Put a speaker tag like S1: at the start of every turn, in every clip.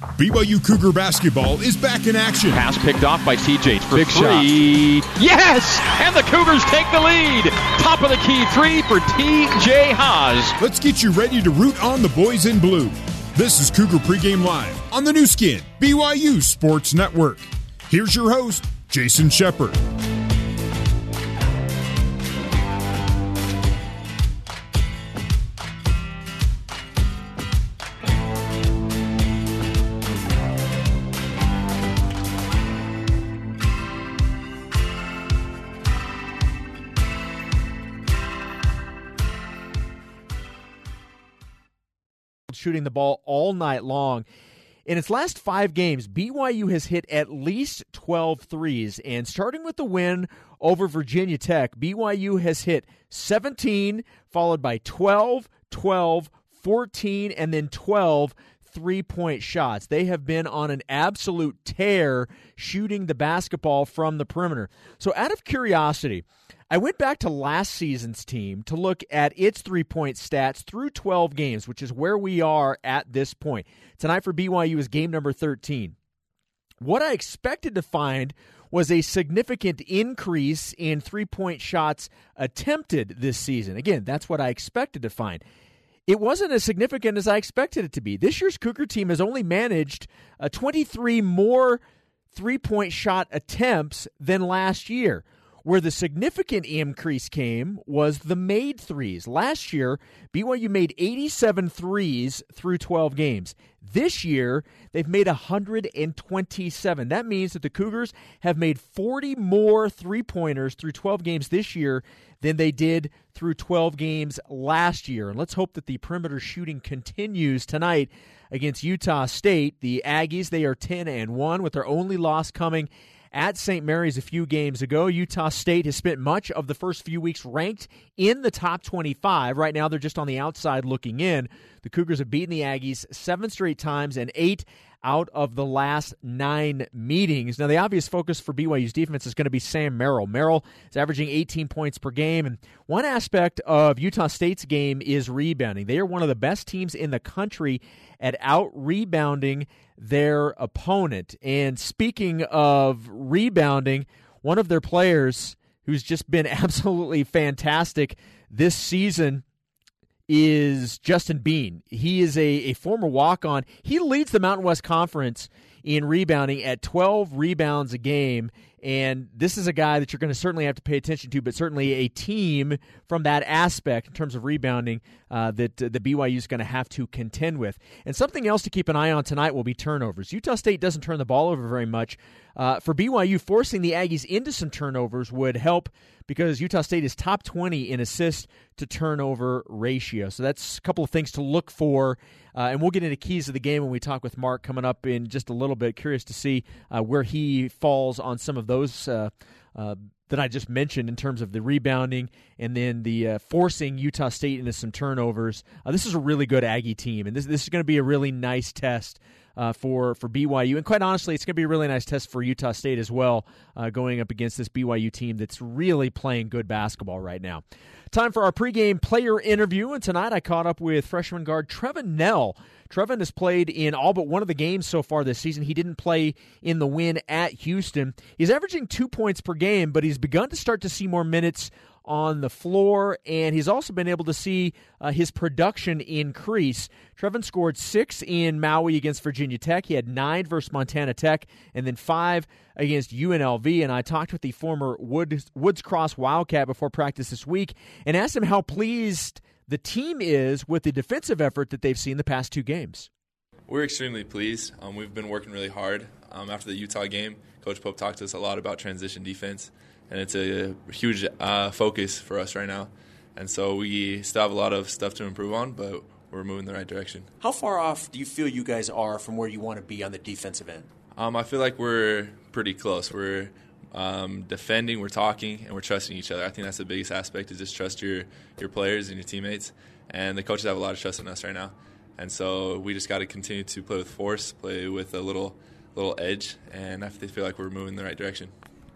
S1: BYU Cougar basketball is back in action.
S2: Pass picked off by TJ for
S3: Big
S2: three. Yes! And the Cougars take the lead. Top of the key three for TJ Haws.
S1: Let's get you ready to root on the boys in blue. This is Cougar Pregame Live on the Nu Skin, BYU Sports Network. Here's your host, Jason Shepard.
S3: Shooting the ball all night long. In its last five games, BYU has hit at least 12 threes. And starting with the win over Virginia Tech, BYU has hit 17, followed by 12, 12, 14, and then 12 three point shots. They have been on an absolute tear shooting the basketball from the perimeter. So, out of curiosity, I went back to last season's team to look at its three point stats through 12 games, which is where we are at this point. Tonight for BYU is game number 13. What I expected to find was a significant increase in three point shots attempted this season. Again, that's what I expected to find. It wasn't as significant as I expected it to be. This year's Cougar team has only managed uh, 23 more three point shot attempts than last year. Where the significant increase came was the made threes. Last year, BYU made 87 threes through 12 games. This year, they've made 127. That means that the Cougars have made 40 more three pointers through 12 games this year than they did through 12 games last year. And let's hope that the perimeter shooting continues tonight against Utah State. The Aggies, they are 10 and 1 with their only loss coming at St. Mary's a few games ago. Utah State has spent much of the first few weeks ranked in the top 25. Right now, they're just on the outside looking in. The Cougars have beaten the Aggies seven straight times and eight out of the last nine meetings. Now, the obvious focus for BYU's defense is going to be Sam Merrill. Merrill is averaging 18 points per game. And one aspect of Utah State's game is rebounding. They are one of the best teams in the country at out rebounding their opponent. And speaking of rebounding, one of their players who's just been absolutely fantastic this season is Justin Bean. He is a, a former walk on. He leads the Mountain West Conference in rebounding at 12 rebounds a game. And this is a guy that you're going to certainly have to pay attention to, but certainly a team from that aspect in terms of rebounding uh, that uh, the BYU is going to have to contend with. And something else to keep an eye on tonight will be turnovers. Utah State doesn't turn the ball over very much. Uh, for BYU, forcing the Aggies into some turnovers would help because Utah State is top 20 in assist to turnover ratio. So that's a couple of things to look for. Uh, and we'll get into keys of the game when we talk with Mark coming up in just a little bit. Curious to see uh, where he falls on some of those uh, uh, that I just mentioned in terms of the rebounding and then the uh, forcing Utah State into some turnovers. Uh, this is a really good Aggie team, and this this is going to be a really nice test. Uh, for for BYU, and quite honestly, it's going to be a really nice test for Utah State as well, uh, going up against this BYU team that's really playing good basketball right now. Time for our pregame player interview, and tonight I caught up with freshman guard Trevin Knell. Trevin has played in all but one of the games so far this season. He didn't play in the win at Houston. He's averaging two points per game, but he's begun to start to see more minutes on the floor, and he's also been able to see uh, his production increase. Trevin scored six in Maui against Virginia Tech. He had nine versus Montana Tech, and then five against UNLV. And I talked with the former Woods, Woods Cross Wildcat before practice this week and asked him how pleased the team is with the defensive effort that they've seen the past two games.
S4: We're extremely pleased. Um, we've been working really hard. Um, after the Utah game, Coach Pope talked to us a lot about transition defense, and it's a, huge uh, focus for us right now. And so we still have a lot of stuff to improve on, but we're moving in the right direction.
S5: How far off do you feel you guys are from where you want to be on the defensive end?
S4: Um, I feel like we're pretty close. We're um, defending, we're talking, and we're trusting each other. I think that's the biggest aspect is just trust your your players and your teammates. And the coaches have a lot of trust in us right now, and so we just got to continue to play with force, play with a little little edge, and I feel like we're moving in the right direction.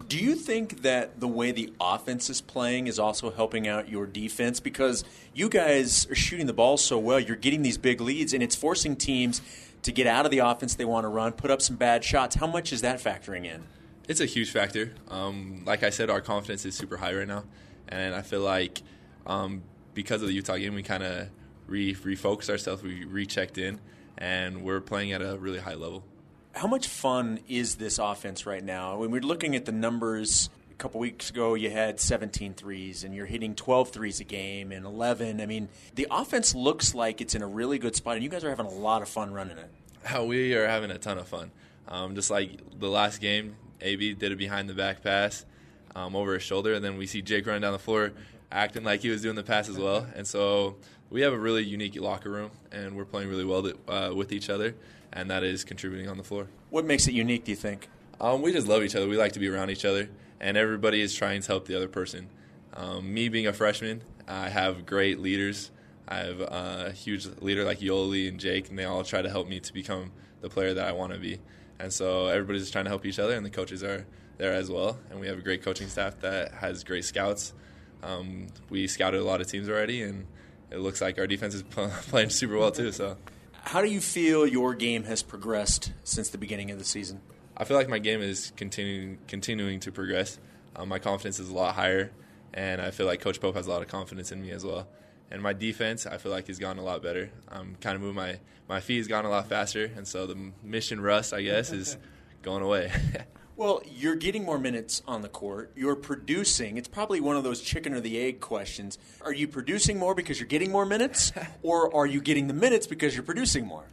S5: Do you think that the way the offense is playing is also helping out your defense? Because you guys are shooting the ball so well, you're getting these big leads, and it's forcing teams
S3: to get out of the offense they want to run, put up some bad shots. How much is that factoring in?
S4: It's a huge factor. Um, like I said, our confidence is super high right now, and I feel like um, because of the Utah game, we kind of re- refocused ourselves. We rechecked in, and we're playing at a really high level.
S3: How much fun is this offense right now? When we're looking at the numbers, a couple weeks ago you had 17 threes and you're hitting 12 threes a game and 11. I mean, the offense looks like it's in a really good spot, and you guys are having a lot of fun running it.
S4: We are having a ton of fun. Um, just like the last game, AB did a behind the back pass um, over his shoulder, and then we see Jake running down the floor acting like he was doing the pass as well. And so we have a really unique locker room, and we're playing really well uh, with each other, and that is contributing on the floor.
S3: What makes it unique, do you think?
S4: Um, we just love each other. We like to be around each other, and everybody is trying to help the other person. Um, me being a freshman, I have great leaders. I have a huge leader like Yoeli and Jake, and they all try to help me to become the player that I want to be. And so everybody's just trying to help each other, and the coaches are there as well. And we have a great coaching staff that has great scouts. Um, we scouted a lot of teams already, and it looks like our defense is playing super well too. So,
S3: how do you feel your game has progressed since the beginning of the season?
S4: I feel like my game is continuing continuing to progress. Um, my confidence is a lot higher, and I feel like Coach Pope has a lot of confidence in me as well. And my defense, I feel like, has gotten a lot better. I'm kind of moving my my feet has gotten a lot faster, and so the mission rust, I guess, is going away.
S3: Well, you're getting more minutes on the court. You're producing. It's probably one of those chicken or the egg questions. Are you producing more because you're getting more minutes, or are you getting the minutes because you're producing more?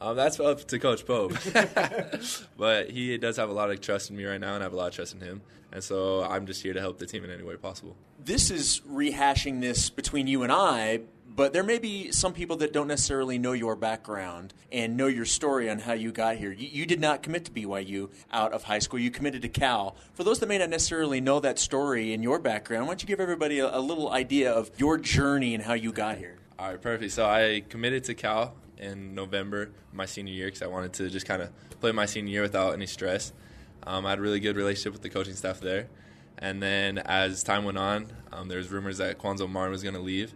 S4: Um, that's up to Coach Pope. but he does have a lot of trust in me right now, and I have a lot of trust in him. And so I'm just here to help the team in any way possible.
S3: This is rehashing this between you and I, but there may be some people that don't necessarily know your background and know your story on how you got here. You, you, did not commit to BYU out of high school. You committed to Cal. For those that may not necessarily know that story and your background, why don't you give everybody a, a little idea of your journey and how you got here?
S4: All right, perfect. So I committed to Cal in November my senior year because I wanted to just kind of play my senior year without any stress. Um, I had a really good relationship with the coaching staff there. And then as time went on, um, there was rumors that Cuonzo Martin was going to leave,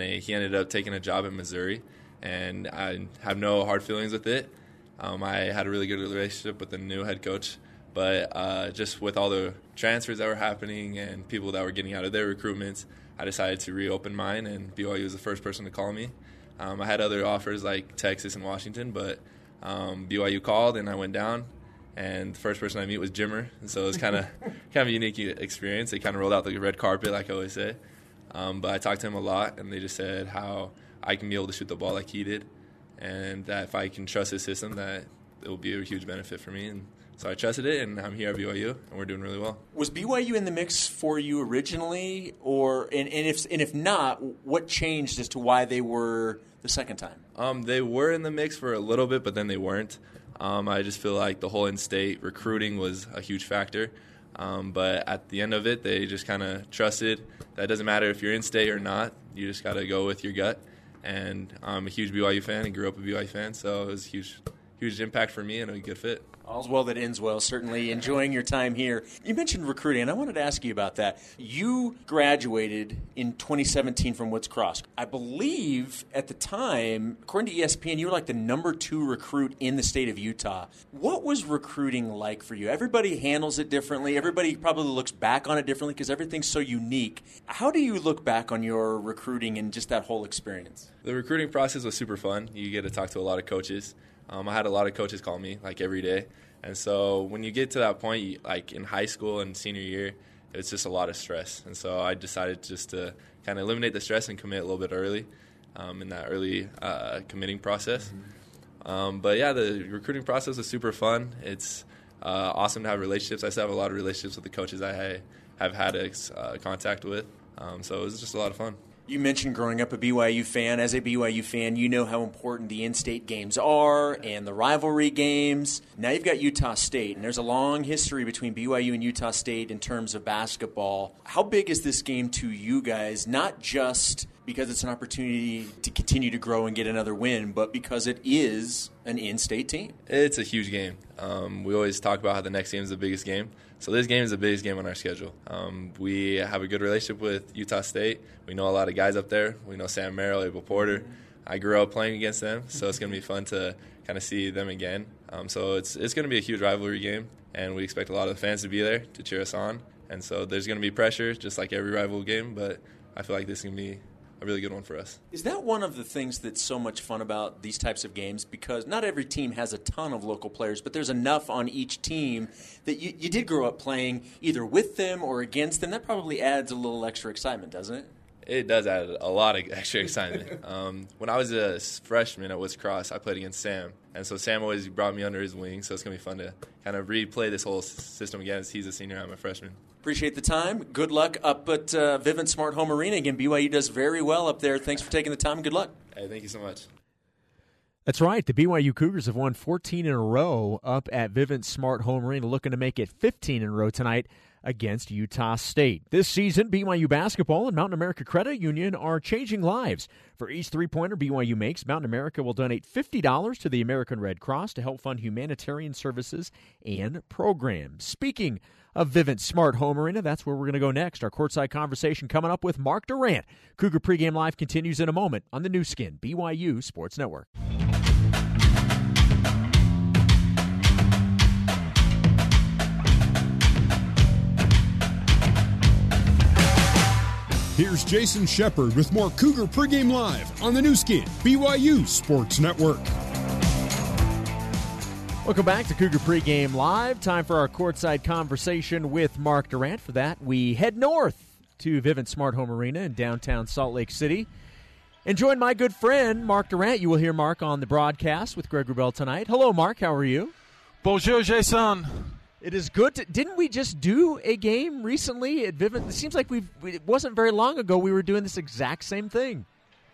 S4: and he ended up taking a job in Missouri. And I have no hard feelings with it. Um, I had a really good relationship with the new head coach, but uh, just with all the transfers that were happening and people that were getting out of their recruitments, I decided to reopen mine, and BYU was the first person to call me. Um, I had other offers like Texas and Washington, but um, BYU called, and I went down and the first person I meet was Jimmer, and so it was kind of kind of a unique experience. They kind of rolled out the red carpet, like I always say. Um, but I talked to him a lot, and they just said how I can be able to shoot the ball like he did, and that if I can trust his system, that it will be a huge benefit for me. And so I trusted it, and I'm here at BYU, and we're doing really well.
S3: Was BYU in the mix for you originally, or and, and if and if not, what changed as to why they were the second time?
S4: Um, they were in the mix for a little bit, but then they weren't. Um, I just feel like the whole in-state recruiting was a huge factor. Um, but at the end of it, they just kind of trusted that doesn't matter if you're in-state or not. You just got to go with your gut. And I'm a huge BYU fan and grew up a BYU fan, so it was a huge, huge impact for me and a good fit.
S3: All's well that ends well. Certainly enjoying your time here. You mentioned recruiting, and I wanted to ask you about that. You graduated in 2017 from Woods Cross. I believe at the time, according to ESPN, you were like the number two recruit in the state of Utah. What was recruiting like for you? Everybody handles it differently. Everybody probably looks back on it differently because everything's so unique. How do you look back on your recruiting and just that whole experience?
S4: The recruiting process was super fun. You get to talk to a lot of coaches. Um, I had a lot of coaches call me like every day, and so when you get to that point, like in high school and senior year, it's just a lot of stress. And so I decided just to kind of eliminate the stress and commit a little bit early um, in that early uh, committing process. Mm-hmm. Um, but yeah, the recruiting process was super fun. It's uh, awesome to have relationships. I still have a lot of relationships with the coaches I have had uh, contact with. Um, so it was just a lot of fun.
S3: You mentioned growing up a BYU fan. As a BYU fan, you know how important the in state games are and the rivalry games. Now you've got Utah State, and there's a long history between BYU and Utah State in terms of basketball. How big is this game to you guys, not just because it's an opportunity to continue to grow and get another win, but because it is an in state team?
S4: It's a huge game. Um, we always talk about how the next game is the biggest game. So this game is the biggest game on our schedule. Um, we have a good relationship with Utah State. We know a lot of guys up there. We know Sam Merrill, Abel Porter. I grew up playing against them, so it's going to be fun to kind of see them again. Um, so it's it's going to be a huge rivalry game, and we expect a lot of the fans to be there to cheer us on. And so there's going to be pressure, just like every rival game. But I feel like this is going to be a really good one for us.
S5: Is that one of the things that's so much fun about these types of games? Because not every team has a ton of local players, but there's enough on each team that you, you did grow up playing either with them or against them. That probably adds a little extra excitement, doesn't it?
S4: It does add a lot of extra excitement. um, when I was a freshman at Woods Cross, I played against Sam, and so Sam always brought me under his wing. So it's gonna be fun to kind of replay this whole system again. As he's a senior, I'm a freshman.
S5: Appreciate the time. Good luck up at uh, Vivint Smart Home Arena again. BYU does very well up there. Thanks for taking the time. Good luck.
S4: Hey, thank you so much.
S3: That's right. The BYU Cougars have won 14 in a row up at Vivint Smart Home Arena, looking to make it 15 in a row tonight against Utah State. This season, BYU basketball and Mountain America Credit Union are changing lives. For each three pointer BYU makes, Mountain America will donate $50 to the American Red Cross to help fund humanitarian services and programs. Speaking of Vivint Smart Home Arena, that's where we're going to go next. Our courtside conversation coming up with Mark Durant. Cougar pregame live continues in a moment on the Nu Skin, BYU Sports Network.
S1: Here's Jason Shepard with more Cougar pregame live on the Nu Skin, BYU Sports Network.
S3: Welcome back to Cougar Pregame Live. Time for our courtside conversation with Mark Durant. For that, we head north to Vivint Smart Home Arena in downtown Salt Lake City. And join my good friend, Mark Durant. You will hear Mark on the broadcast with Greg Wrubell tonight. Hello, Mark. How are you?
S6: Bonjour, Jason.
S3: It is good. To, didn't we just do a game recently at Vivint? It seems like we've. It wasn't very long ago we were doing this exact same thing.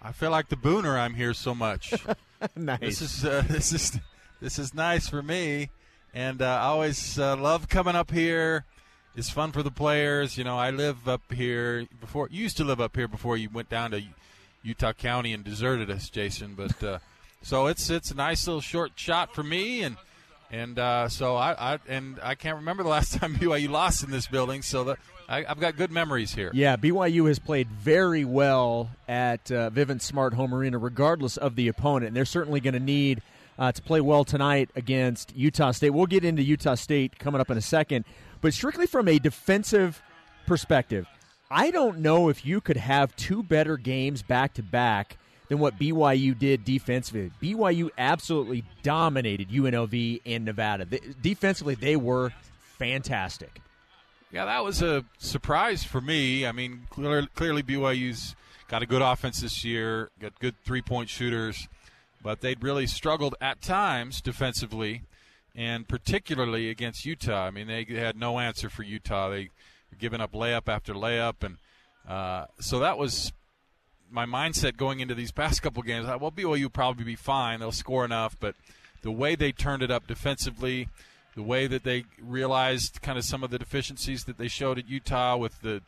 S6: I feel like the booner. I'm here so much.
S3: nice.
S6: This is uh, this is this is nice for me, and uh, I always uh, love coming up here. It's fun for the players. You know, I live up here before. Used to live up here before you went down to Utah County and deserted us, Jason. But uh, so it's it's a nice little short shot for me and and uh, so I, I, and I can't remember the last time BYU lost in this building. So that I, have got good memories here.
S3: Yeah, BYU has played very well at uh, Vivint Smart Home Arena, regardless of the opponent. And they're certainly going to need uh, to play well tonight against Utah State. We'll get into Utah State coming up in a second, but strictly from a defensive perspective, I don't know if you could have two better games back to back than what BYU did defensively. BYU absolutely dominated UNLV and Nevada. Defensively, they were fantastic.
S6: Yeah, that was a surprise for me. I mean, clearly, clearly BYU's got a good offense this year, got good three point shooters, but they'd really struggled at times defensively, and particularly against Utah. I mean, they had no answer for Utah. They were giving up layup after layup, and uh, so that was my mindset going into these past couple games, I, well, BYU will probably be fine. They'll score enough, but the way they turned it up defensively, the way that they realized kind of some of the deficiencies that they showed at Utah with the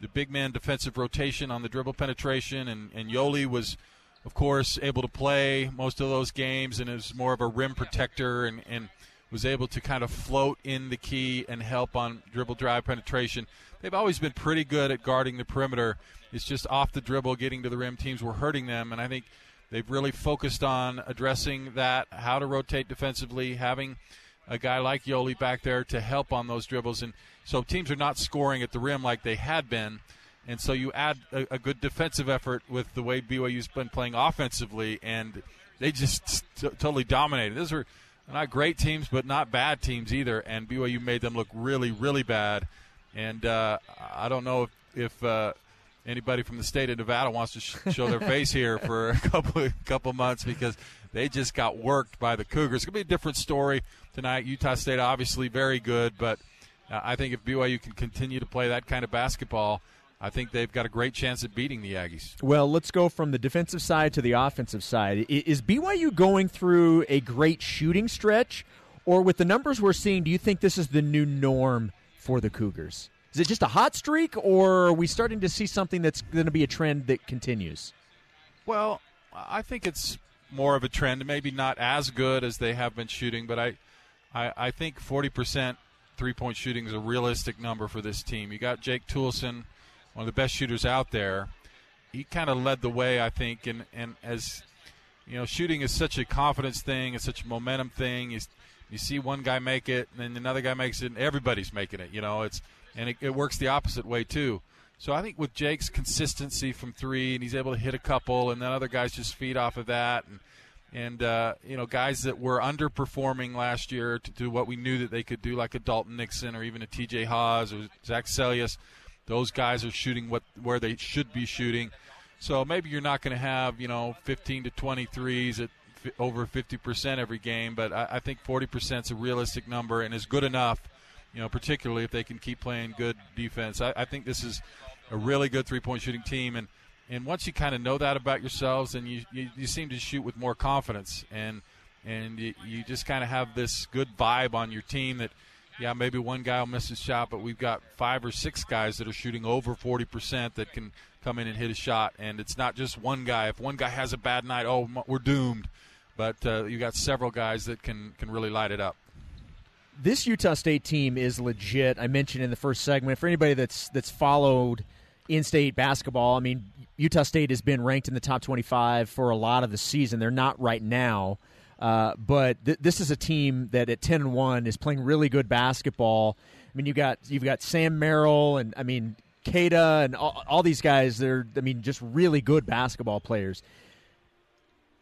S6: the big man defensive rotation on the dribble penetration, and, and Yoeli was, of course, able to play most of those games and is more of a rim protector and, and was able to kind of float in the key and help on dribble drive penetration. They've always been pretty good at guarding the perimeter it's just off the dribble, getting to the rim. Teams were hurting them, and I think they've really focused on addressing that, how to rotate defensively, having a guy like Yoeli back there to help on those dribbles, and so teams are not scoring at the rim like they had been. And so you add a, a good defensive effort with the way BYU's been playing offensively, and they just t- totally dominated. Those were not great teams, but not bad teams either. And BYU made them look really, really bad. And uh, I don't know if, if uh, anybody from the state of Nevada wants to sh- show their face here for a couple couple months because they just got worked by the Cougars. It's gonna be a different story tonight. Utah State obviously very good, but uh, I think if BYU can continue to play that kind of basketball. I think they've got a great chance at beating the Aggies.
S3: Well, let's go from the defensive side to the offensive side. Is BYU going through a great shooting stretch, or with the numbers we're seeing, do you think this is the new norm for the Cougars? Is it just a hot streak, or are we starting to see something that's going to be a trend that continues?
S6: Well, I think it's more of a trend. Maybe not as good as they have been shooting, but I, I, I think 40% three point shooting is a realistic number for this team. You got Jake Toolson, one of the best shooters out there. He kind of led the way, I think, and, and as you know, shooting is such a confidence thing, it's such a momentum thing. You, you see one guy make it, and then another guy makes it, and everybody's making it. You know, it's and it, it works the opposite way too. So I think with Jake's consistency from three, and he's able to hit a couple, and then other guys just feed off of that, and and uh, you know guys that were underperforming last year to, to, what we knew that they could do, like a Dalton Nixon or even a T.J. Haws or Zach Seljaas. Those guys are shooting what where they should be shooting. So maybe you're not going to have you know 15 to 23s at f- over 50 percent every game, but I, I think 40 percent is a realistic number and is good enough. You know, particularly if they can keep playing good defense. I, I think this is a really good three-point shooting team, and and once you kind of know that about yourselves, then you, you, you seem to shoot with more confidence, and and you, you just kind of have this good vibe on your team that yeah, maybe one guy will miss his shot, but we've got five or six guys that are shooting over 40% that can come in and hit a shot. And it's not just one guy. If one guy has a bad night, oh, we're doomed. But uh, you got several guys that can, can really light it up.
S3: This Utah State team is legit. I mentioned in the first segment for anybody that's that's followed in-state basketball. I mean, Utah State has been ranked in the top 25 for a lot of the season. They're not right now. Uh, but th- this is a team that at ten and one is playing really good basketball. I mean, you got you've got Sam Merrill and I mean Queta and all, all these guys. They're I mean just really good basketball players.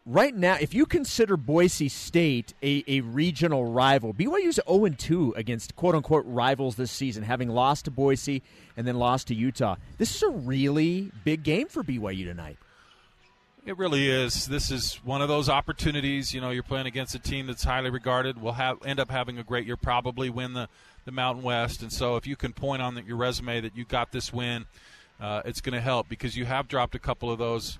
S3: Right now, if you consider Boise State a, a regional rival, BYU's 0 2 against quote unquote rivals this season, having lost to Boise and then lost to Utah. This is a really big game for BYU tonight.
S6: It really is. This is one of those opportunities. You know, you're playing against a team that's highly regarded. Will have end up having a great year. Probably win the the Mountain West. And so, if you can point on your resume that you got this win, uh, it's going to help because you have dropped a couple of those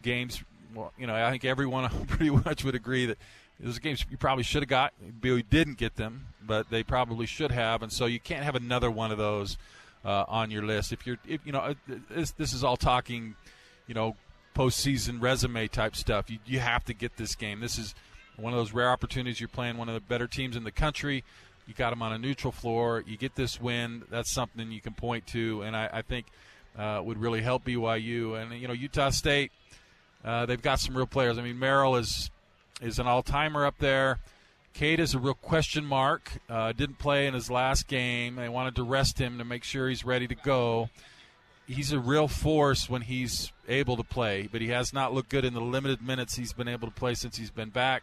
S6: games. Well, you know, I think everyone pretty much would agree that those games you probably should have got. BYU didn't get them, but they probably should have. And so, you can't have another one of those uh, on your list. If you're, if, you know, uh, this, this is all talking, you know postseason resume type stuff. You, you have to get this game. This is one of those rare opportunities. You're playing one of the better teams in the country. You got them on a neutral floor. You get this win. That's something you can point to, and I, I think uh, would really help BYU. And you know, Utah State, uh, they've got some real players. I mean, Merrill is is an all timer up there. Cade is a real question mark. Uh, didn't play in his last game. They wanted to rest him to make sure he's ready to go he's a real force when he's able to play, but he has not looked good in the limited minutes he's been able to play since he's been back.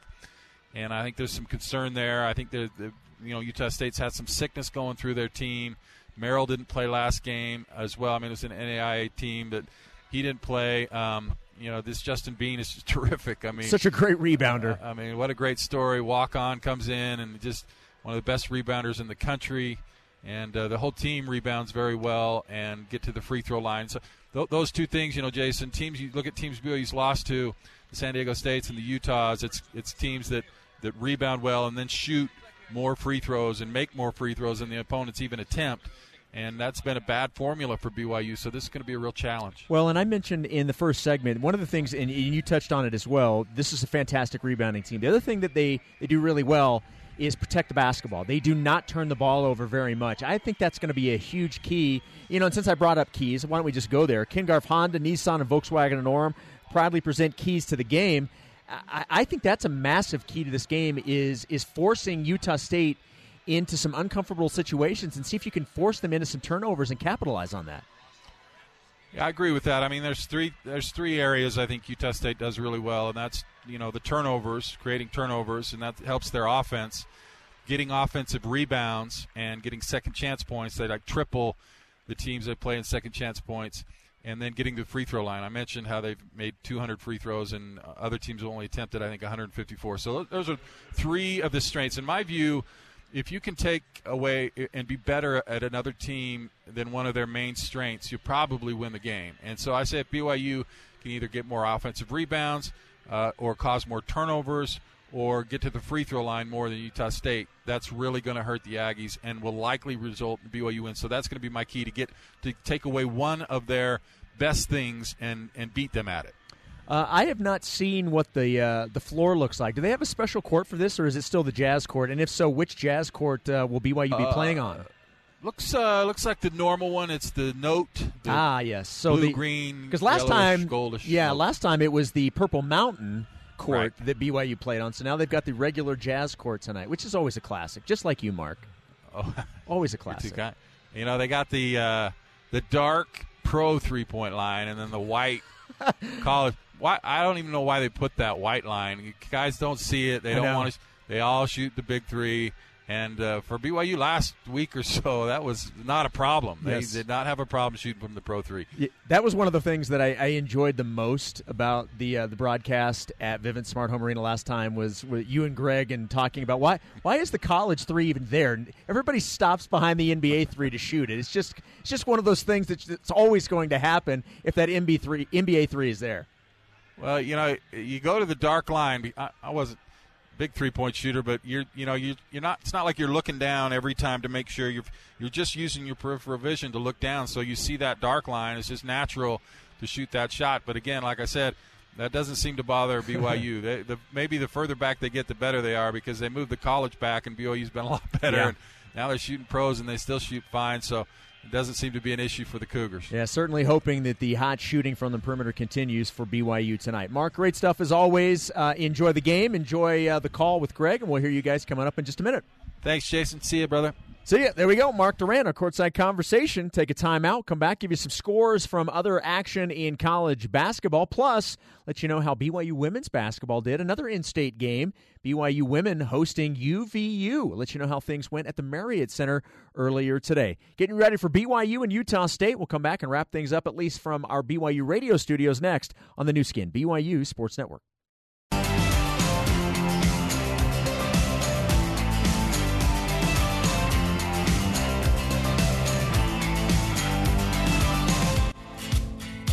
S6: And I think there's some concern there. I think that you know Utah State's had some sickness going through their team. Merrill didn't play last game as well. I mean, it was an NAIA team, but he didn't play. Um, you know, this Justin Bean is terrific. I mean,
S3: such a great rebounder.
S6: I mean, what a great story. Walk on comes in and just one of the best rebounders in the country and uh, the whole team rebounds very well and get to the free throw line. So th- those two things, you know, Jason, teams you look at teams BYU's lost to, the San Diego States and the Utahs. It's it's teams that that rebound well and then shoot more free throws and make more free throws than the opponents even attempt. And that's been a bad formula for BYU, so this is going to be a real challenge.
S3: Well, and I mentioned in the first segment, one of the things, and you touched on it as well, this is a fantastic rebounding team. The other thing that they, they do really well is protect the basketball. They do not turn the ball over very much. I think that's going to be a huge key. You know, and since I brought up keys, why don't we just go there? Ken Garff Honda, Nissan, and Volkswagen and Orem proudly present keys to the game. I, I think that's a massive key to this game is is forcing Utah State into some uncomfortable situations and see if you can force them into some turnovers and capitalize on that.
S6: I agree with that. I mean, there's three there's three areas I think Utah State does really well, and that's you know the turnovers, creating turnovers, and that helps their offense. Getting offensive rebounds and getting second chance points. They like triple the teams that play in second chance points, and then getting the free throw line. I mentioned how they've made 200 free throws, and other teams only attempted I think 154. So those are three of the strengths. In my view, if you can take away and be better at another team than one of their main strengths, you probably win the game. And so I say if BYU can either get more offensive rebounds uh, or cause more turnovers or get to the free throw line more than Utah State, that's really going to hurt the Aggies and will likely result in BYU win. So that's going to be my key to get to take away one of their best things and and beat them at it.
S3: Uh, I have not seen what the uh, the floor looks like. Do they have a special court for this, or is it still the Jazz court? And if so, which Jazz court uh, will BYU be uh, playing on?
S6: Looks uh, looks like the normal one. It's the note. The
S3: ah, yes. So
S6: blue,
S3: the
S6: green,
S3: because last time,
S6: goldish.
S3: yeah,
S6: note.
S3: last time it was the Purple Mountain court
S6: Right.
S3: that BYU played on. So now they've got the regular Jazz court tonight, which is always a classic, just like you, Mark.
S6: Oh,
S3: Always a classic.
S6: kind. You know, they got the uh, the dark pro three point line and then the white college. Why I don't even know why they put that white line. You guys don't see it. They don't want to. They all shoot the big three. And uh, for BYU last week or so, that was not a problem. They
S3: Yes.
S6: did not have a problem shooting from the pro three.
S3: Yeah, that was one of the things that I, I enjoyed the most about the uh, the broadcast at Vivint Smart Home Arena last time was with you and Greg and talking about why why is the college three even there? Everybody stops behind the NBA three to shoot it. It's just it's just one of those things that's, that's always going to happen if that NBA three NBA three is there.
S6: Well, you know, you go to the dark line. I, I wasn't big three point shooter, but you're you know you you're not. It's not like you're looking down every time to make sure you're you're just using your peripheral vision to look down. So you see that dark line. It's just natural to shoot that shot. But again, like I said. That doesn't seem to bother BYU. they, the, maybe the further back they get, the better they are because they moved the college back, and BYU's been a lot better.
S3: Yeah.
S6: And now they're shooting pros, and they still shoot fine. So it doesn't seem to be an issue for the Cougars.
S3: Yeah, certainly hoping that the hot shooting from the perimeter continues for BYU tonight. Mark, great stuff as always. Uh, enjoy the game, enjoy uh, the call with Greg, and we'll hear you guys coming up in just a minute.
S6: Thanks, Jason. See you, brother.
S3: See yeah, There we go. Mark Durant, our courtside conversation. Take a time out, come back, give you some scores from other action in college basketball, plus let you know how BYU women's basketball did. Another in state game. BYU women hosting UVU. Let you know how things went at the Marriott Center earlier today. Getting ready for BYU and Utah State. We'll come back and wrap things up, at least from our BYU radio studios next on the Nu Skin, BYU Sports Network.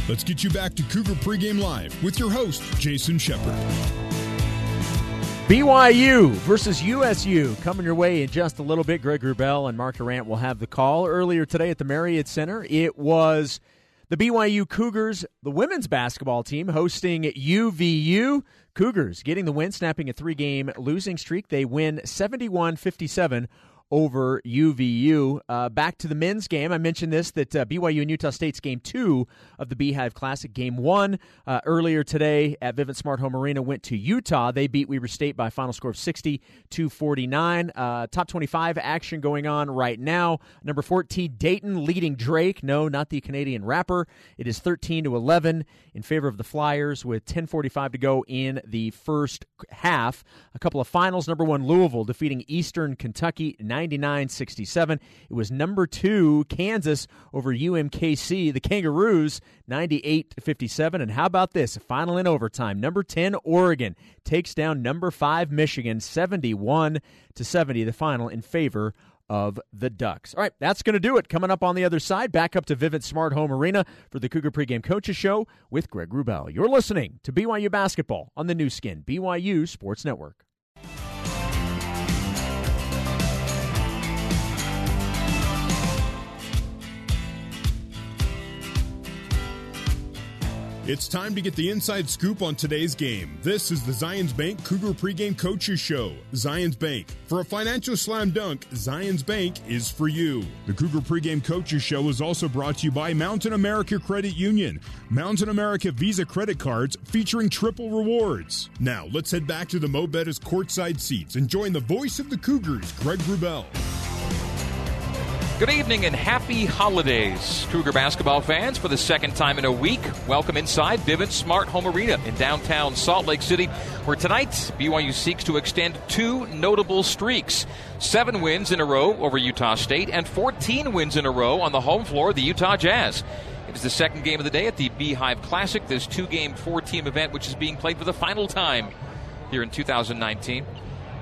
S1: Let's get you back to Cougar Pregame Live with your host, Jason Shepard.
S3: BYU versus USU coming your way in just a little bit. Greg Wrubell and Mark Durant will have the call earlier today at the Marriott Center. It was the BYU Cougars, the women's basketball team, hosting UVU. Cougars getting the win, snapping a three game losing streak. They win 71 57 over UVU. Uh, back to the men's game. I mentioned this that uh, BYU and Utah State's game two of the Beehive Classic. Game one uh, earlier today at Vivint Smart Home Arena went to Utah. They beat Weber State by final score of 60 to 49. Uh, top 25 action going on right now. Number 14, Dayton leading Drake. No, not the Canadian rapper. It is 13 to 11 in favor of the Flyers with 10:45 to go in the first half. A couple of finals. Number one, Louisville defeating Eastern Kentucky 99-67. It was number two, Kansas over UMKC. The Kangaroos 98-57. And how about this? Final in overtime. Number 10, Oregon takes down number five, Michigan 71 to 70. The final in favor of the Ducks. All right, that's going to do it. Coming up on the other side, back up to Vivint Smart Home Arena for the Cougar Pregame Coaches Show with Greg Wrubell. You're listening to BYU Basketball on the Nu Skin, BYU Sports Network.
S1: It's time to get the inside scoop on today's game. This is the Zions Bank Cougar Pregame Coaches Show. Zions Bank. For a financial slam dunk, Zions Bank is for you. The Cougar Pregame Coaches Show is also brought to you by Mountain America Credit Union. Mountain America Visa credit cards featuring triple rewards. Now, let's head back to the Mo' Bettahs courtside seats and join the voice of the Cougars, Greg Wrubell.
S2: Good evening and happy holidays, Cougar basketball fans. For the second time in a week, welcome inside Vivint Smart Home Arena in downtown Salt Lake City, where tonight BYU seeks to extend two notable streaks seven wins in a row over Utah State and 14 wins in a row on the home floor of the Utah Jazz. It is the second game of the day at the Beehive Classic, this two game, four team event, which is being played for the final time here in 2019.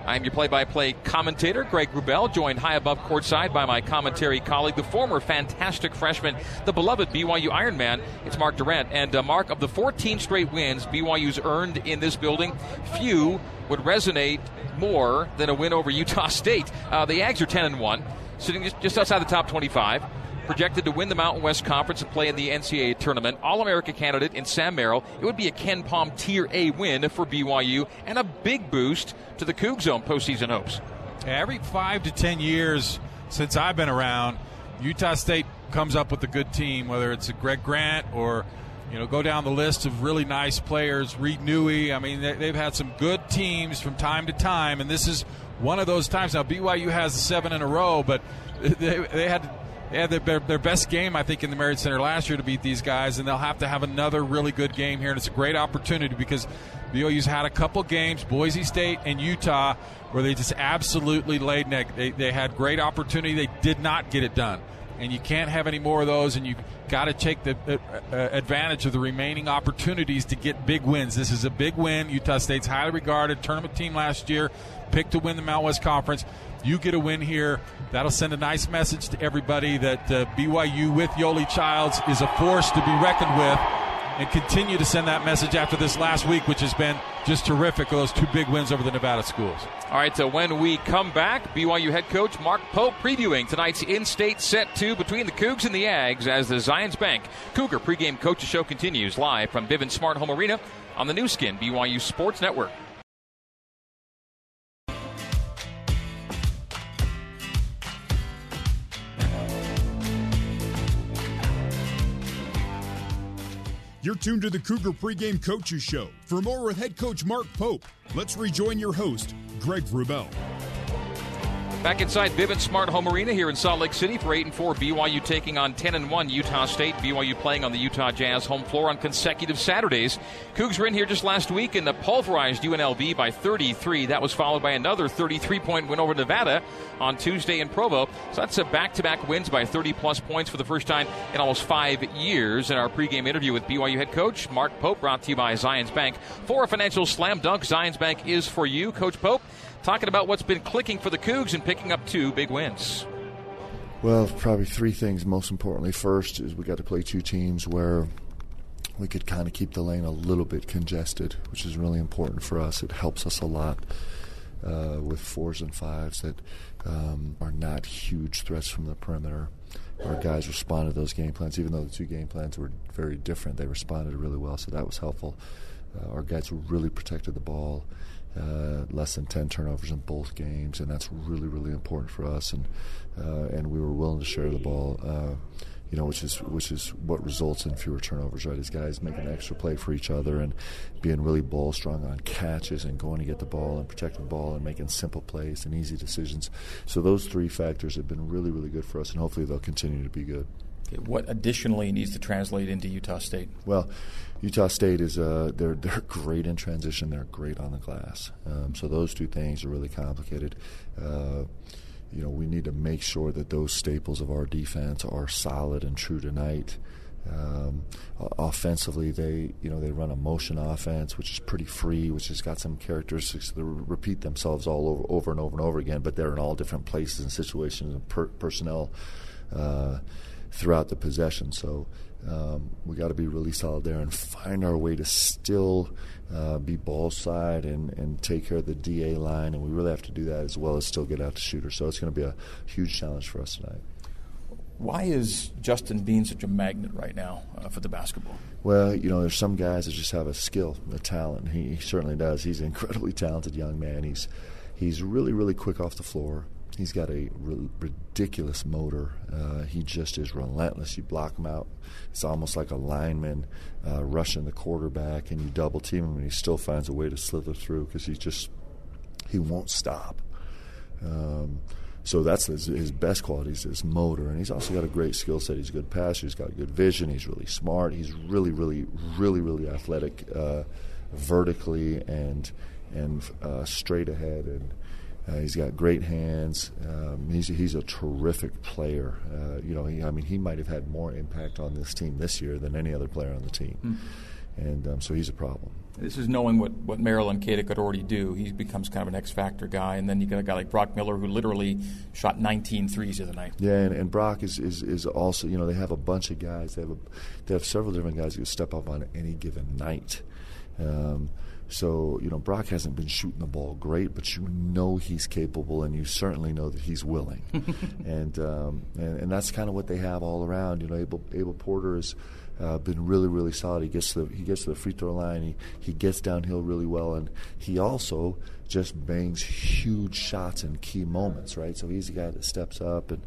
S2: I'm your play by play commentator, Greg Wrubell, joined high above courtside by my commentary colleague, the former fantastic freshman, the beloved BYU Ironman. It's Mark Durant. And uh, Mark, of the 14 straight wins BYU's earned in this building, few would resonate more than a win over Utah State. Uh, the Ags are 10 and 1, sitting just, just outside the top 25 projected to win the Mountain West Conference and play in the NCAA tournament. All America candidate in Sam Merrill. It would be a KenPom Tier A win for BYU and a big boost to the Coug Zone postseason hopes.
S6: Every five to ten years since I've been around, Utah State comes up with a good team, whether it's a Greg Grant or You know, go down the list of really nice players. Reed Newey. I mean, they, have had some good teams from time to time, and this is one of those times. Now BYU has seven in a row, but they, they had they had their, their best game, I think, in the Marriott Center last year to beat these guys, and they'll have to have another really good game here. And it's a great opportunity because BYU's had a couple games, Boise State and Utah, where they just absolutely laid neck. They, they had great opportunity. They did not get it done. And you can't have any more of those, and you've got to take the uh, uh, advantage of the remaining opportunities to get big wins. This is a big win. Utah State's highly regarded tournament team last year, picked to win the Mountain West Conference. You get a win here. That'll send a nice message to everybody that uh, BYU with Yoeli Childs is a force to be reckoned with and continue to send that message after this last week, which has been just terrific those two big wins over the Nevada schools.
S2: All right, so when we come back, BYU head coach Mark Pope previewing tonight's in state set two between the Cougs and the Ags as the Zions Bank Cougar pregame coaches show continues live from Vivint Smart Home Arena on the Nu Skin BYU Sports Network.
S1: You're tuned to the Cougar Pregame Coaches Show. For more with head coach Mark Pope, let's rejoin your host, Greg Wrubell.
S2: Back inside Vivint Smart Home Arena here in Salt Lake City for 8 and 4 BYU taking on 10 and 1 Utah State. BYU playing on the Utah Jazz home floor on consecutive Saturdays. Cougs were in here just last week and pulverized UNLV by 33. That was followed by another 33 point win over Nevada on Tuesday in Provo. So that's a back to back wins by 30 plus points for the first time in almost five years. In our pregame interview with BYU head coach Mark Pope, brought to you by Zions Bank. For a financial slam dunk, Zions Bank is for you. Coach Pope, talking about what's been clicking for the Cougs and picking up two big wins.
S7: Well, probably three things. Most importantly, first is we got to play two teams where we could kind of keep the lane a little bit congested, which is really important for us. It helps us a lot uh, with fours and fives that um, are not huge threats from the perimeter. Our guys responded to those game plans, even though the two game plans were very different. They responded really well, so that was helpful. Uh, our guys really protected the ball uh, less than 10 turnovers in both games, and that's really, really important for us. And uh, and we were willing to share the ball, uh, you know, which is which is what results in fewer turnovers, right? As guys making an extra play for each other and being really ball strong on catches and going to get the ball and protecting the ball and making simple plays and easy decisions. So those three factors have been really, really good for us, and hopefully they'll continue to be good.
S8: What additionally needs to translate into Utah State?
S7: Well, Utah State is uh, they're they're great in transition. They're great on the glass. Um, so those two things are really complicated. Uh, you know, we need to make sure that those staples of our defense are solid and true tonight. Um, offensively, they you know they run a motion offense, which is pretty free, which has got some characteristics that repeat themselves all over, over and over and over again. But they're in all different places and situations and per- personnel. Uh, throughout the possession. So um, we got to be really solid there and find our way to still uh, be ball side and, and take care of the DA line. And we really have to do that as well as still get out to shooter. So it's going to be a huge challenge for us tonight.
S8: Why is Justin Bean such a magnet right now uh, for the basketball?
S7: Well, you know, there's some guys that just have a skill, a talent. He, he certainly does. He's an incredibly talented young man. He's he's really, really quick off the floor. He's got a ridiculous motor. Uh, he just is relentless. You block him out, it's almost like a lineman uh, rushing the quarterback, and you double team him, and he still finds a way to slither through because he just he won't stop. Um, so that's his, his, best qualities, his motor, and he's also got a great skill set. He's a good passer. He's got good vision. He's really smart. He's really, really, really, really athletic, uh, vertically and and uh, straight ahead and uh, he's got great hands. Um, he's he's a terrific player. Uh, you know, he, I mean, he might have had more impact on this team this year than any other player on the team, mm-hmm. and um, so he's a problem.
S8: This is knowing what what Merrill and Queta could already do. He becomes kind of an X factor guy, and then you got a guy like Brock Miller who literally shot 19 threes the other night.
S7: Yeah, and, and Brock is, is is also you know they have a bunch of guys. They have a, they have several different guys who step up on any given night. Um, So, you know, Brock hasn't been shooting the ball great, but you know he's capable, and you certainly know that he's willing. and, um, and and that's kind of what they have all around. You know, Abel, Abel Porter has uh, been really, really solid. He gets to the, he gets to the free throw line. He he gets downhill really well, and he also just bangs huge shots in key moments. Right, so he's a guy that steps up and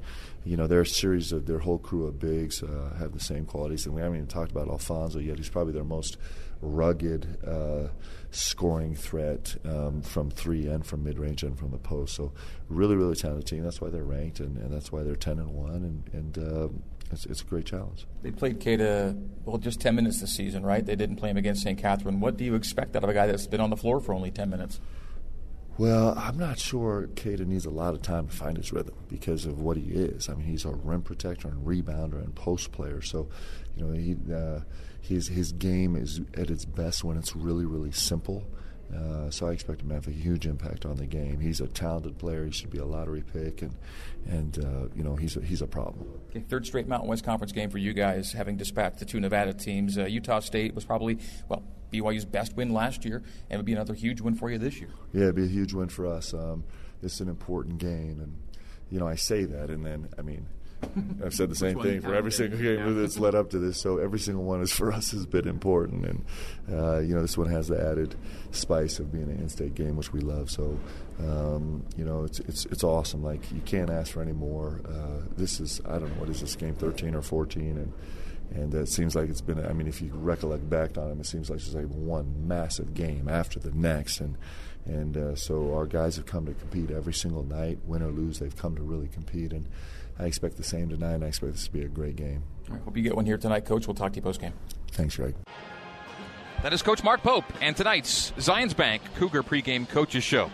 S7: you know, their series of their whole crew of bigs uh, have the same qualities. And we haven't even talked about Alphonso yet. He's probably their most rugged uh, scoring threat um, from three and from mid range and from the post. So, really, really talented team. That's why they're ranked, and, and that's why they're 10 and 1. And, and uh, it's, it's, a great challenge.
S8: They played Queta, well, just 10 minutes this season, right? They didn't play him against St. Katherine. What do you expect out of a guy that's been on the floor for only 10 minutes?
S7: Well, I'm not sure Queta needs a lot of time to find his rhythm because of what he is. I mean, he's a rim protector and rebounder and post player. So, you know, he, uh, his his game is at its best when it's really really simple. Uh, so I expect him to have a huge impact on the game. He's a talented player. He should be a lottery pick, and and uh, you know he's a, he's a problem.
S8: Okay, third straight Mountain West Conference game for you guys, having dispatched the two Nevada teams. Uh, Utah State was probably well BYU's best win last year, and it would be another huge win for you this year.
S7: Yeah, it'd be a huge win for us. Um, it's an important game, and you know I say that, and then I mean I've said the same thing for every single game yeah. that's led up to this. So every single one is for us has been important, and uh, you know this one has the added spice of being an in-state game, which we love. So um, you know it's it's it's awesome. Like you can't ask for any more. Uh, this is I don't know what is this game 13 or 14, and and it seems like it's been. I mean, if you recollect back on them, it seems like it's like one massive game after the next, and and uh, so our guys have come to compete every single night, win or lose. They've come to really compete, and I expect the same tonight, and I expect this to be a great game.
S8: Right, hope you get one here tonight, Coach. We'll talk to you post game.
S7: Thanks, Greg.
S2: That is Coach Mark Pope, and tonight's Zions Bank Cougar pregame coaches show.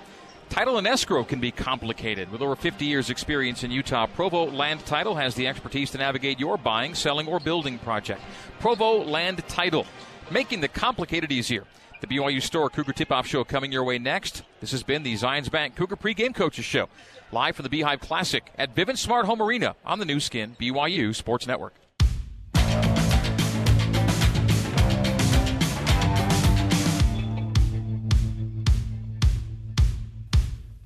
S2: Title and escrow can be complicated. With over 50 years' experience in Utah, Provo Land Title has the expertise to navigate your buying, selling, or building project. Provo Land Title, making the complicated easier. The BYU Store Cougar Tip Off Show coming your way next. This has been the Zions Bank Cougar Pregame Coaches Show, live from the Beehive Classic at Vivint Smart Home Arena on the Nu Skin BYU Sports Network.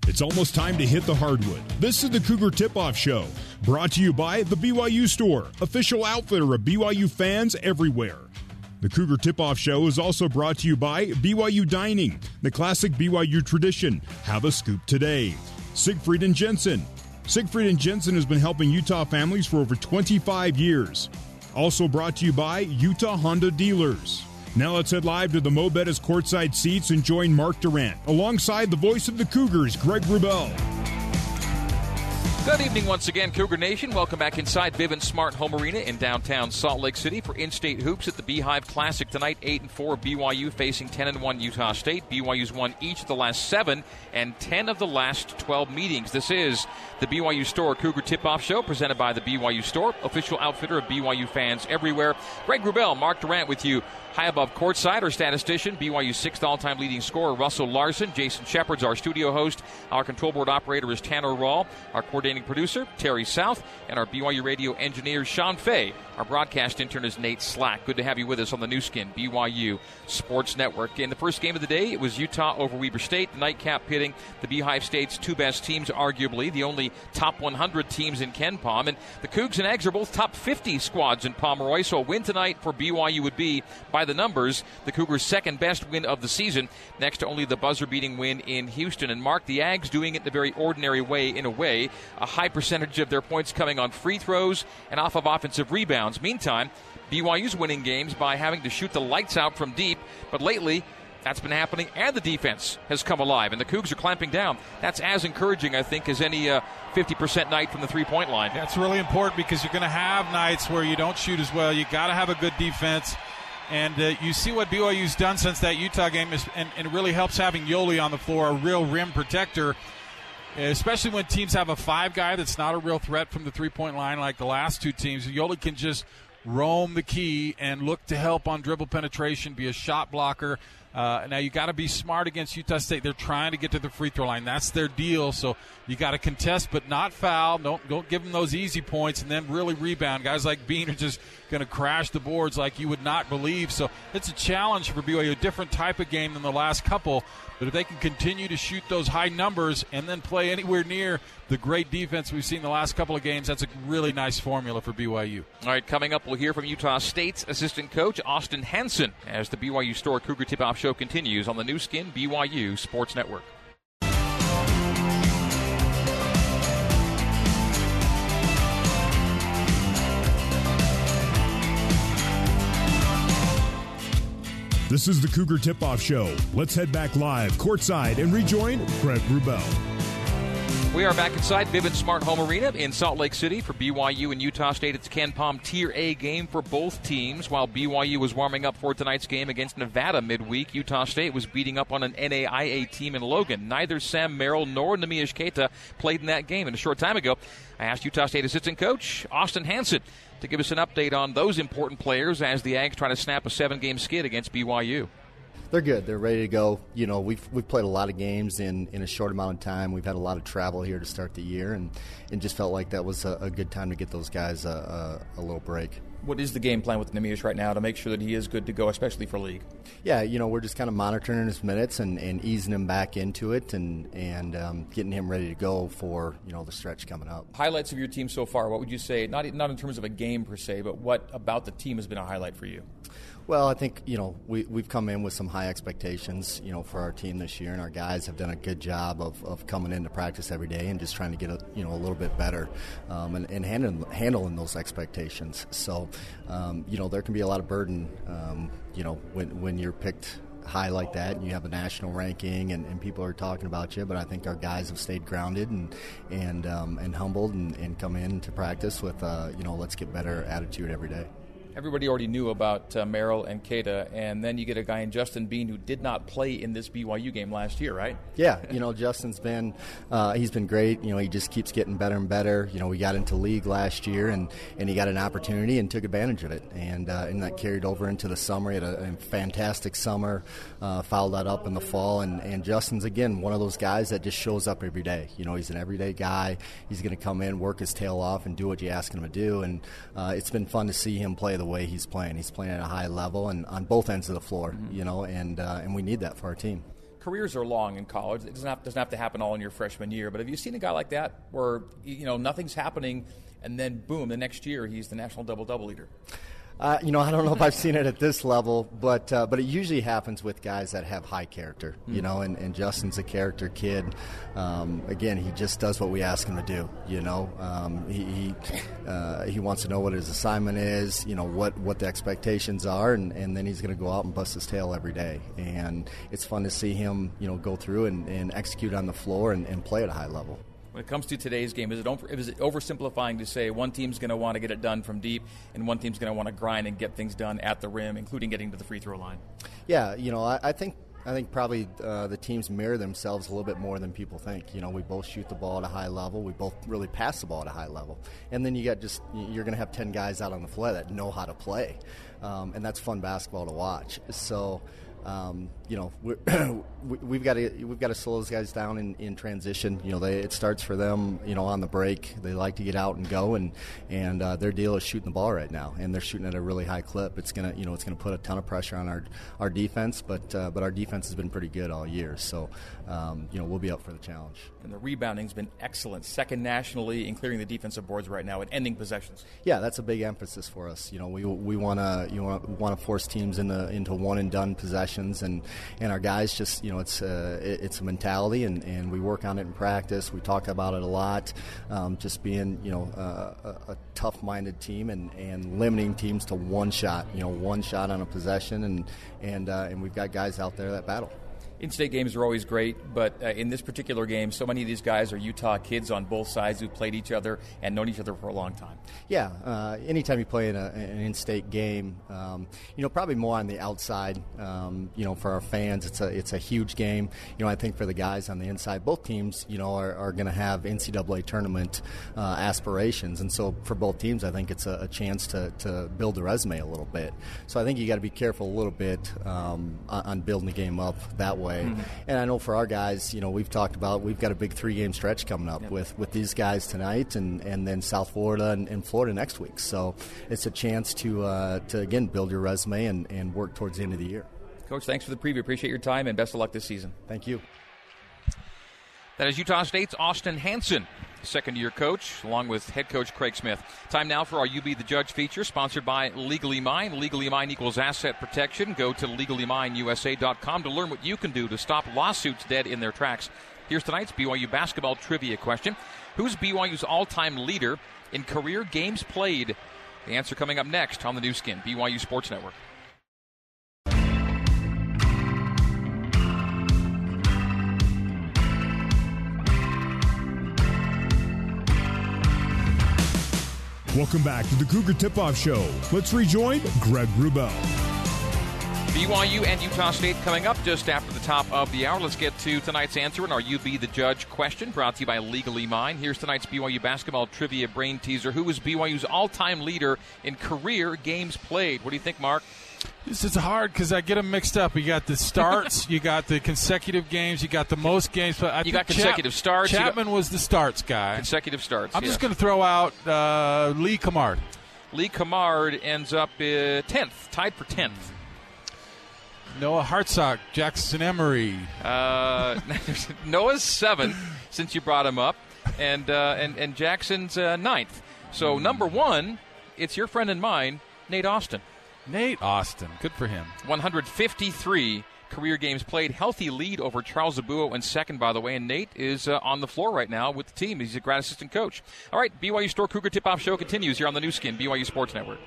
S1: It's almost time to hit the hardwood. This is the Cougar Tip Off Show, brought to you by the BYU Store, official outfitter of BYU fans everywhere. The Cougar Tip Off Show is also brought to you by BYU Dining, the classic BYU tradition. Have a scoop today. Siegfried and Jensen. Siegfried and Jensen has been helping Utah families for over 25 years. Also brought to you by Utah Honda Dealers. Now let's head live to the Mo' Bettahs courtside seats and join Mark Durant alongside the voice of the Cougars, Greg Wrubell.
S2: Good evening once again, Cougar Nation. Welcome back inside Vivint Smart Home Arena in downtown Salt Lake City for in-state hoops at the Beehive Classic tonight. Eight and four BYU facing ten and one Utah State. BYU's won each of the last seven and ten of the last twelve meetings. This is the BYU Store Cougar Tip-Off Show presented by the BYU Store, official outfitter of BYU fans everywhere. Greg Wrubell, Mark Durant with you High above courtside, our statistician, BYU's sixth all time leading scorer, Russell Larson. Jason Shepard's our studio host. Our control board operator is Tanner Rawl. Our coordinating producer, Terry South. And our BYU radio engineer, Sean Fay. Our broadcast intern is Nate Slack. Good to have you with us on the Nu Skin, BYU Sports Network. In the first game of the day, it was Utah over Weber State. The nightcap pitting the Beehive State's two best teams, arguably the only top 100 teams in KenPom. And the Cougs and Eggs are both top 50 squads in Pomeroy. So a win tonight for BYU would be, by the numbers, the Cougars' second best win of the season, next to only the buzzer beating win in Houston. And Mark, the Ags doing it the very ordinary way, in a way, a high percentage of their points coming on free throws and off of offensive rebounds. Meantime, BYU's winning games by having to shoot the lights out from deep, but lately that's been happening, and the defense has come alive, and the Cougs are clamping down. That's as encouraging, I think, as any uh, 50% night from the three point line.
S6: That's really important because you're going to have nights where you don't shoot as well. you got to have a good defense. And uh, you see what BYU's done since that Utah game, is, and, and, it really helps having Yoeli on the floor, a real rim protector, especially when teams have a five guy that's not a real threat from the three point line like the last two teams. Yoeli can just roam the key and look to help on dribble penetration, be a shot blocker. Uh, now you got to be smart against Utah State. They're trying to get to the free throw line. That's their deal. So you got to contest, but not foul. Don't don't give them those easy points, and then really rebound. Guys like Bean are just going to crash the boards like you would not believe. So it's a challenge for BYU, a different type of game than the last couple. But if they can continue to shoot those high numbers and then play anywhere near the great defense we've seen the last couple of games, that's a really nice formula for BYU.
S2: All right, coming up, we'll hear from Utah State's assistant coach, Austin Hansen, as the BYU Store Cougar Tip Off Show continues on the Nu Skin BYU Sports Network.
S1: This is the Cougar Tip Off Show. Let's head back live courtside and rejoin Greg Wrubell.
S2: We are back inside Vivint Smart Home Arena in Salt Lake City for BYU and Utah State. It's KenPom Tier A game for both teams. While BYU was warming up for tonight's game against Nevada midweek, Utah State was beating up on an NAIA team in Logan. Neither Sam Merrill nor Neemias Queta played in that game. And a short time ago, I asked Utah State assistant coach Austin Hansen to give us an update on those important players as the Ags try to snap a seven-game skid against BYU
S9: they're good. They're ready to go. You know, we've we've played a lot of games in, in a short amount of time. We've had a lot of travel here to start the year, and, and just felt like that was a, a good time to get those guys a, a, a, little break.
S8: What is the game plan with Neemias right now to make sure that he is good to go, especially for league?
S9: Yeah, you know, we're just kind of monitoring his minutes and, and easing him back into it, and and um, getting him ready to go for you know the stretch coming up.
S8: Highlights of your team so far. What would you say? Not not in terms of a game per se, but what about the team has been a highlight for you?
S9: Well, I think you know we we've come in with some high expectations, you know, for our team this year, and our guys have done a good job of, of coming into practice every day and just trying to get a you know a little bit better, um, and, and handling handling those expectations. So, um, you know, there can be a lot of burden, um, you know, when when you're picked high like that and you have a national ranking and, and, people are talking about you but I think our guys have stayed grounded and and um, and humbled and, and come in to practice with uh, you know let's get better attitude every day
S8: everybody already knew about uh, Merrill and Queta, and then you get a guy in Justin Bean who did not play in this BYU game last year, right?
S9: Yeah, you know Justin's been uh, he's been great. You know he just keeps getting better and better. You know we got into league last year and, and he got an opportunity and took advantage of it, and uh, and that carried over into the summer. He had a, a fantastic summer, uh, followed that up in the fall, and, and Justin's again one of those guys that just shows up every day. You know he's an everyday guy. He's going to come in, work his tail off, and do what you ask him to do, and uh, it's been fun to see him play the the way he's playing. He's playing at a high level and on both ends of the floor, mm-hmm. you know, and uh, and we need that for our team.
S8: Careers are long in college. It doesn't have, doesn't have to happen all in your freshman year. But have you seen a guy like that where you know nothing's happening, and then boom, the next year he's the national double double leader?
S9: Uh, you know, I don't know if I've seen it at this level, but uh, but it usually happens with guys that have high character. You mm. know, and, and Justin's a character kid. Um, again, he just does what we ask him to do. You know, um, he he, uh, he, wants to know what his assignment is. You know what what the expectations are, and, and then he's going to go out and bust his tail every day. And it's fun to see him, you know, go through and, and execute on the floor and, and play at a high level.
S8: When it comes to today's game, is it, over, is it oversimplifying to say one team's going to want to get it done from deep and one team's going to want to grind and get things done at the rim, including getting to the free throw line?
S9: Yeah, you know, I, I think I think probably uh, the teams mirror themselves a little bit more than people think. You know, we both shoot the ball at a high level. We both really pass the ball at a high level. And then you got just you're going to have ten guys out on the floor that know how to play, um, and that's fun basketball to watch. So um, you know, we've got to we've got to slow those guys down in, in transition. You know, they, it starts for them. You know, on the break, they like to get out and go, and and uh, their deal is shooting the ball right now, and they're shooting at a really high clip. It's gonna you know it's gonna put a ton of pressure on our our defense, but uh, but our defense has been pretty good all year, so um, you know we'll be up for the challenge.
S8: And the rebounding's been excellent, second nationally in clearing the defensive boards right now and ending possessions.
S9: Yeah, that's a big emphasis for us. You know, we we want to you want to force teams into into one and done possessions and and our guys just you know it's a, it's a mentality and, and we work on it in practice. We talk about it a lot. Um, just being you know uh, a, a tough minded team and, and limiting teams to one shot. You know one shot on a possession and and uh, and we've got guys out there that battle
S8: in-state games are always great, but uh, in this particular game, so many of these guys are Utah kids on both sides who played each other and known each other for a long time.
S9: Yeah, uh, anytime you play in a, an in-state game, um, you know, probably more on the outside. Um, you know, for our fans, it's a it's a huge game. You know, I think for the guys on the inside, both teams, you know, are, are going to have NCAA tournament uh, aspirations, and so for both teams, I think it's a, a, chance to, to build the resume a little bit. So I think you got to be careful a little bit um, on, on, building the game up that way. Mm-hmm. And I know for our guys, you know, we've talked about we've got a big three-game stretch coming up yep. with with these guys tonight, and and then South Florida and, and Florida next week. So it's a chance to uh, to again build your resume and, and work towards the end of the year.
S8: Coach, thanks for the preview. Appreciate your time and best of luck this season.
S9: Thank you.
S2: That is Utah State's Austin Hansen, second year coach, along with head coach Craig Smith. Time now for our You Be the Judge feature, sponsored by Legally Mine. Legally Mine equals asset protection. Go to legallymineusa.com to learn what you can do to stop lawsuits dead in their tracks. Here's tonight's BYU basketball trivia question Who's BYU's all time leader in career games played? The answer coming up next on the Nu Skin, BYU Sports Network.
S1: Welcome back to the Cougar Tip Off Show. Let's rejoin Greg Wrubell.
S2: BYU and Utah State coming up just after the top of the hour. Let's get to tonight's answer and our You Be the Judge question brought to you by Legally Mine. Here's tonight's BYU basketball trivia brain teaser. Who is BYU's all time leader in career games played? What do you think, Mark?
S6: This is hard because I get them mixed up. You got the starts, you got the consecutive games, you got the most games. But I
S2: you got consecutive Chap- starts.
S6: Chapman was the starts guy.
S2: Consecutive starts.
S6: I'm just going to throw out uh, Lee Cummard.
S2: Lee Cummard ends up uh, tenth, tied for tenth.
S6: Noah Hartsock, Jackson Emery.
S2: Uh, Noah's seven, since you brought him up, and uh, and and Jackson's uh, ninth. So number one, it's your friend and mine, Nate Austin.
S6: Nate Austin. Good for him.
S2: 153 career games played. Healthy lead over Charles Abouo in second, by the way. And Nate is uh, on the floor right now with the team. He's a grad assistant coach. All right, BYU Store Cougar Tip Off Show continues here on the Nu Skin, BYU Sports Network.